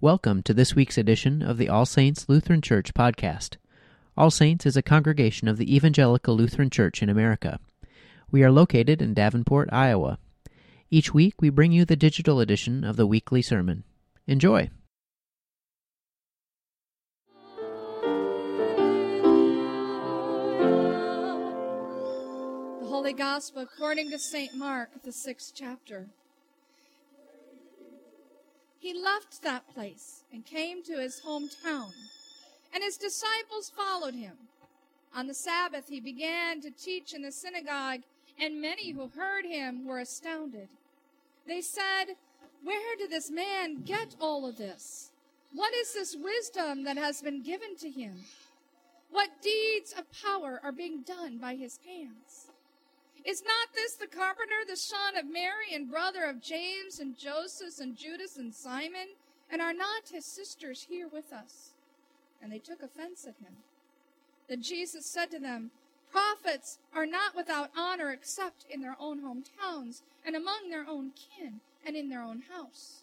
Welcome to this week's edition of the All Saints Lutheran Church podcast. All Saints is a congregation of the Evangelical Lutheran Church in America. We are located in Davenport, Iowa. Each week we bring you the digital edition of the weekly sermon. Enjoy! The Holy Gospel according to St. Mark, the sixth chapter. He left that place and came to his hometown, and his disciples followed him. On the Sabbath, he began to teach in the synagogue, and many who heard him were astounded. They said, Where did this man get all of this? What is this wisdom that has been given to him? What deeds of power are being done by his hands? Is not this the carpenter, the son of Mary, and brother of James, and Joseph, and Judas, and Simon? And are not his sisters here with us? And they took offense at him. Then Jesus said to them, Prophets are not without honor except in their own hometowns, and among their own kin, and in their own house.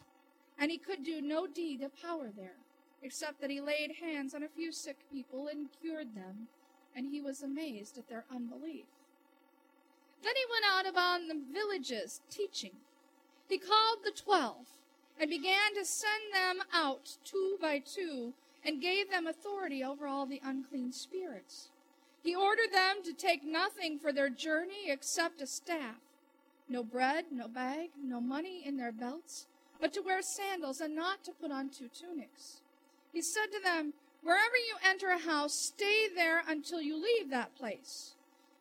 And he could do no deed of power there, except that he laid hands on a few sick people and cured them, and he was amazed at their unbelief. Then he went out about the villages teaching. He called the twelve and began to send them out two by two and gave them authority over all the unclean spirits. He ordered them to take nothing for their journey except a staff, no bread, no bag, no money in their belts, but to wear sandals and not to put on two tunics. He said to them, Wherever you enter a house, stay there until you leave that place.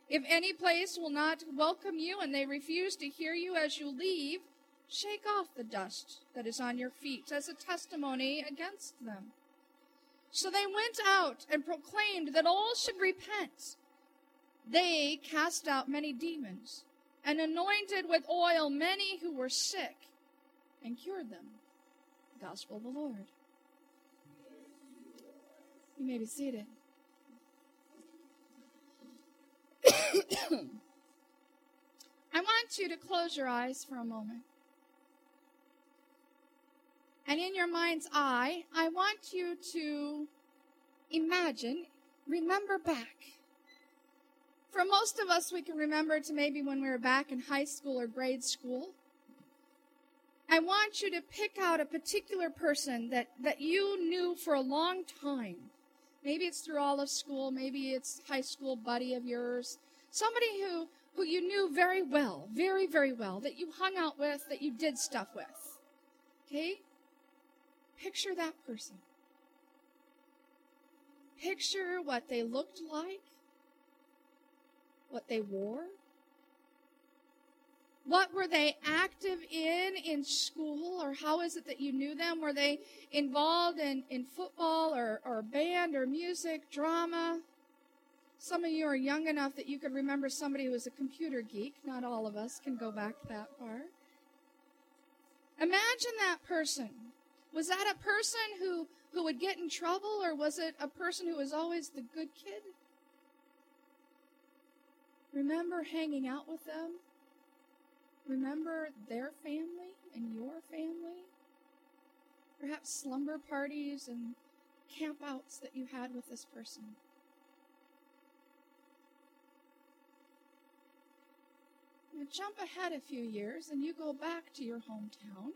If any place will not welcome you and they refuse to hear you as you leave, shake off the dust that is on your feet as a testimony against them. So they went out and proclaimed that all should repent. They cast out many demons and anointed with oil many who were sick and cured them. Gospel of the Lord. You may be seated. I want you to close your eyes for a moment. And in your mind's eye, I want you to imagine, remember back. For most of us, we can remember to maybe when we were back in high school or grade school. I want you to pick out a particular person that, that you knew for a long time. Maybe it's through all of school, maybe it's high school buddy of yours, somebody who, who you knew very well, very, very well, that you hung out with, that you did stuff with. Okay? Picture that person. Picture what they looked like, what they wore. What were they active in in school, or how is it that you knew them? Were they involved in, in football or, or band or music, drama? Some of you are young enough that you could remember somebody who was a computer geek. Not all of us can go back that far. Imagine that person. Was that a person who, who would get in trouble, or was it a person who was always the good kid? Remember hanging out with them? Remember their family and your family? Perhaps slumber parties and campouts that you had with this person. You jump ahead a few years and you go back to your hometown.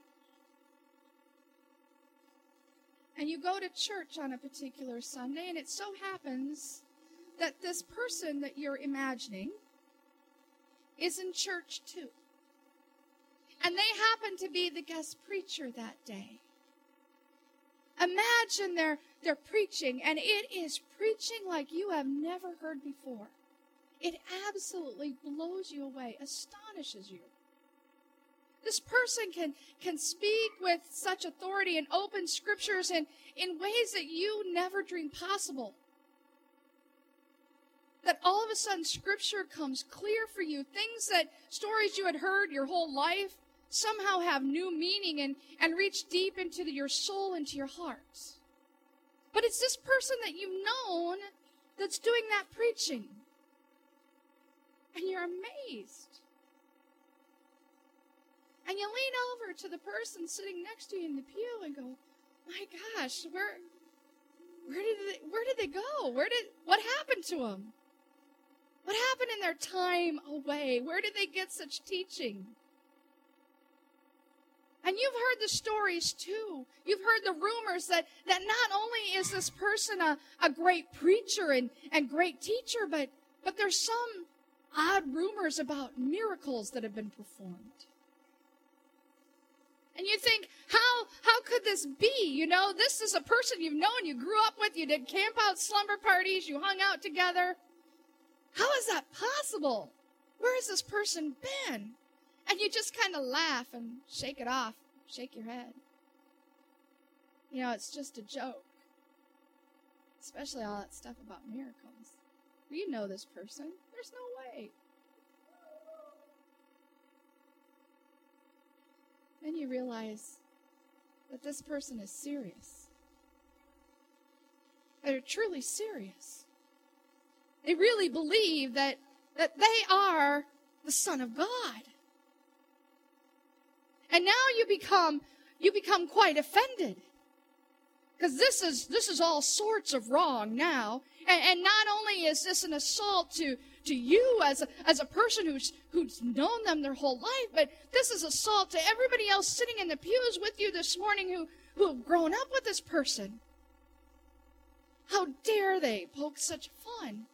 And you go to church on a particular Sunday, and it so happens that this person that you're imagining is in church too. And they happen to be the guest preacher that day. Imagine they're, they're preaching, and it is preaching like you have never heard before. It absolutely blows you away, astonishes you. This person can, can speak with such authority and open scriptures in, in ways that you never dreamed possible. That all of a sudden scripture comes clear for you. Things that stories you had heard your whole life somehow have new meaning and, and reach deep into the, your soul, into your heart. But it's this person that you've known that's doing that preaching and you're amazed. And you lean over to the person sitting next to you in the pew and go, my gosh, where where did they, where did they go? Where did what happened to them? What happened in their time away? Where did they get such teaching? And you've heard the stories too. You've heard the rumors that, that not only is this person a, a great preacher and, and great teacher, but, but there's some odd rumors about miracles that have been performed. And you think, how, how could this be? You know, this is a person you've known, you grew up with, you did camp out slumber parties, you hung out together. How is that possible? Where has this person been? And you just kind of laugh and shake it off, shake your head. You know, it's just a joke. Especially all that stuff about miracles. You know this person. There's no way. Then you realize that this person is serious. They're truly serious. They really believe that, that they are the Son of God. And now you become you become quite offended. Because this is this is all sorts of wrong now. And, and not only is this an assault to, to you as a, as a person who's, who's known them their whole life, but this is assault to everybody else sitting in the pews with you this morning who, who have grown up with this person. How dare they poke such fun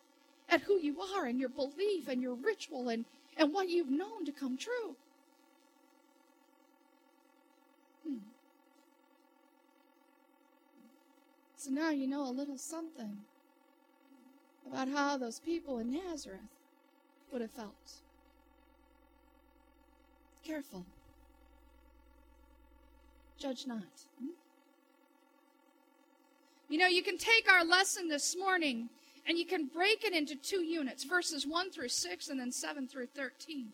at who you are and your belief and your ritual and, and what you've known to come true? Hmm. So now you know a little something about how those people in Nazareth would have felt. Careful. Judge not. Hmm? You know, you can take our lesson this morning and you can break it into two units verses 1 through 6 and then 7 through 13.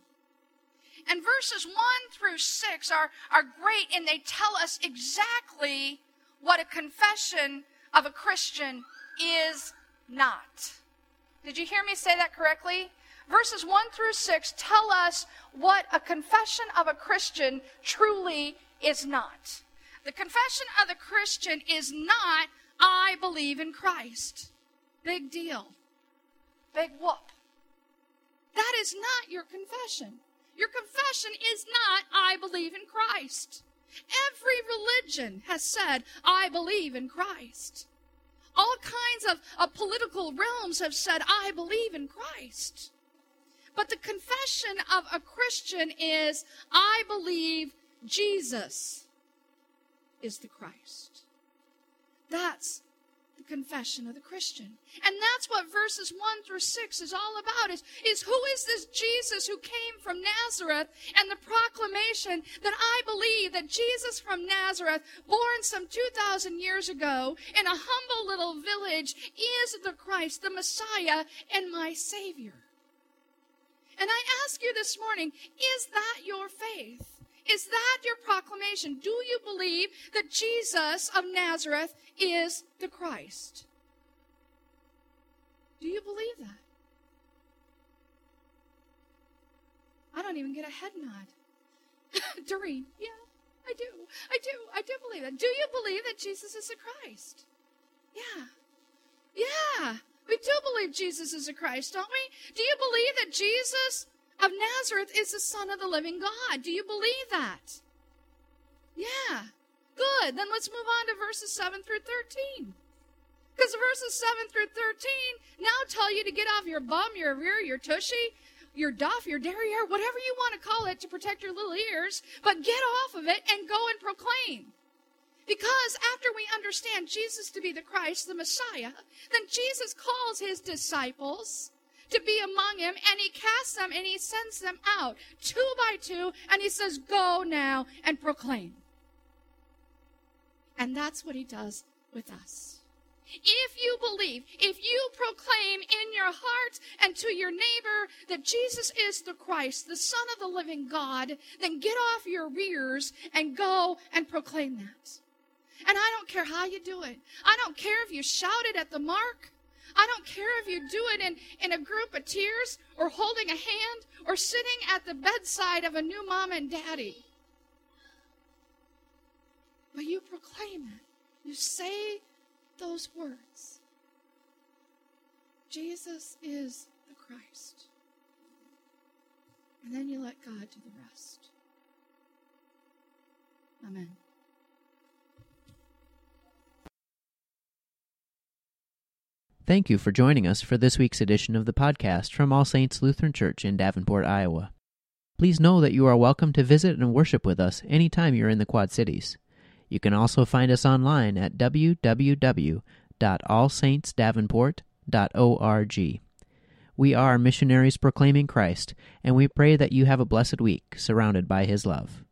And verses 1 through 6 are, are great and they tell us exactly what a confession of a Christian is not. Did you hear me say that correctly? Verses 1 through 6 tell us what a confession of a Christian truly is not. The confession of the Christian is not, I believe in Christ. Big deal. Big whoop. That is not your confession. Your confession is not, I believe in Christ. Every religion has said, I believe in Christ. All kinds of, of political realms have said, I believe in Christ. But the confession of a Christian is, I believe Jesus is the Christ. That's confession of the Christian. And that's what verses 1 through 6 is all about is, is who is this Jesus who came from Nazareth and the proclamation that I believe that Jesus from Nazareth, born some 2,000 years ago in a humble little village, is the Christ, the Messiah, and my Savior. And I ask you this morning, is that your faith? Is that your proclamation? Do you believe that Jesus of Nazareth is the Christ? Do you believe that? I don't even get a head nod. Doreen, yeah, I do. I do. I do believe that. Do you believe that Jesus is the Christ? Yeah. Yeah. We do believe Jesus is the Christ, don't we? Do you believe that Jesus of Nazareth is the Son of the living God. Do you believe that? Yeah. Good. Then let's move on to verses 7 through 13. Because verses 7 through 13 now tell you to get off your bum, your rear, your tushy, your duff, your derriere, whatever you want to call it to protect your little ears, but get off of it and go and proclaim. Because after we understand Jesus to be the Christ, the Messiah, then Jesus calls his disciples to be among him, and he casts them and he sends them out two by two, and he says, Go now and proclaim. And that's what he does with us. If you believe, if you proclaim in your heart and to your neighbor that Jesus is the Christ, the Son of the living God, then get off your rears and go and proclaim that. And I don't care how you do it. I don't care if you shout it at the mark. I don't care if you do it in, in a group of tears or holding a hand or sitting at the bedside of a new mom and daddy. But you proclaim it. You say those words Jesus is the Christ. And then you let God do the rest. Amen. Thank you for joining us for this week's edition of the podcast from All Saints Lutheran Church in Davenport, Iowa. Please know that you are welcome to visit and worship with us anytime you're in the Quad Cities. You can also find us online at www.allsaintsdavenport.org. We are missionaries proclaiming Christ, and we pray that you have a blessed week surrounded by His love.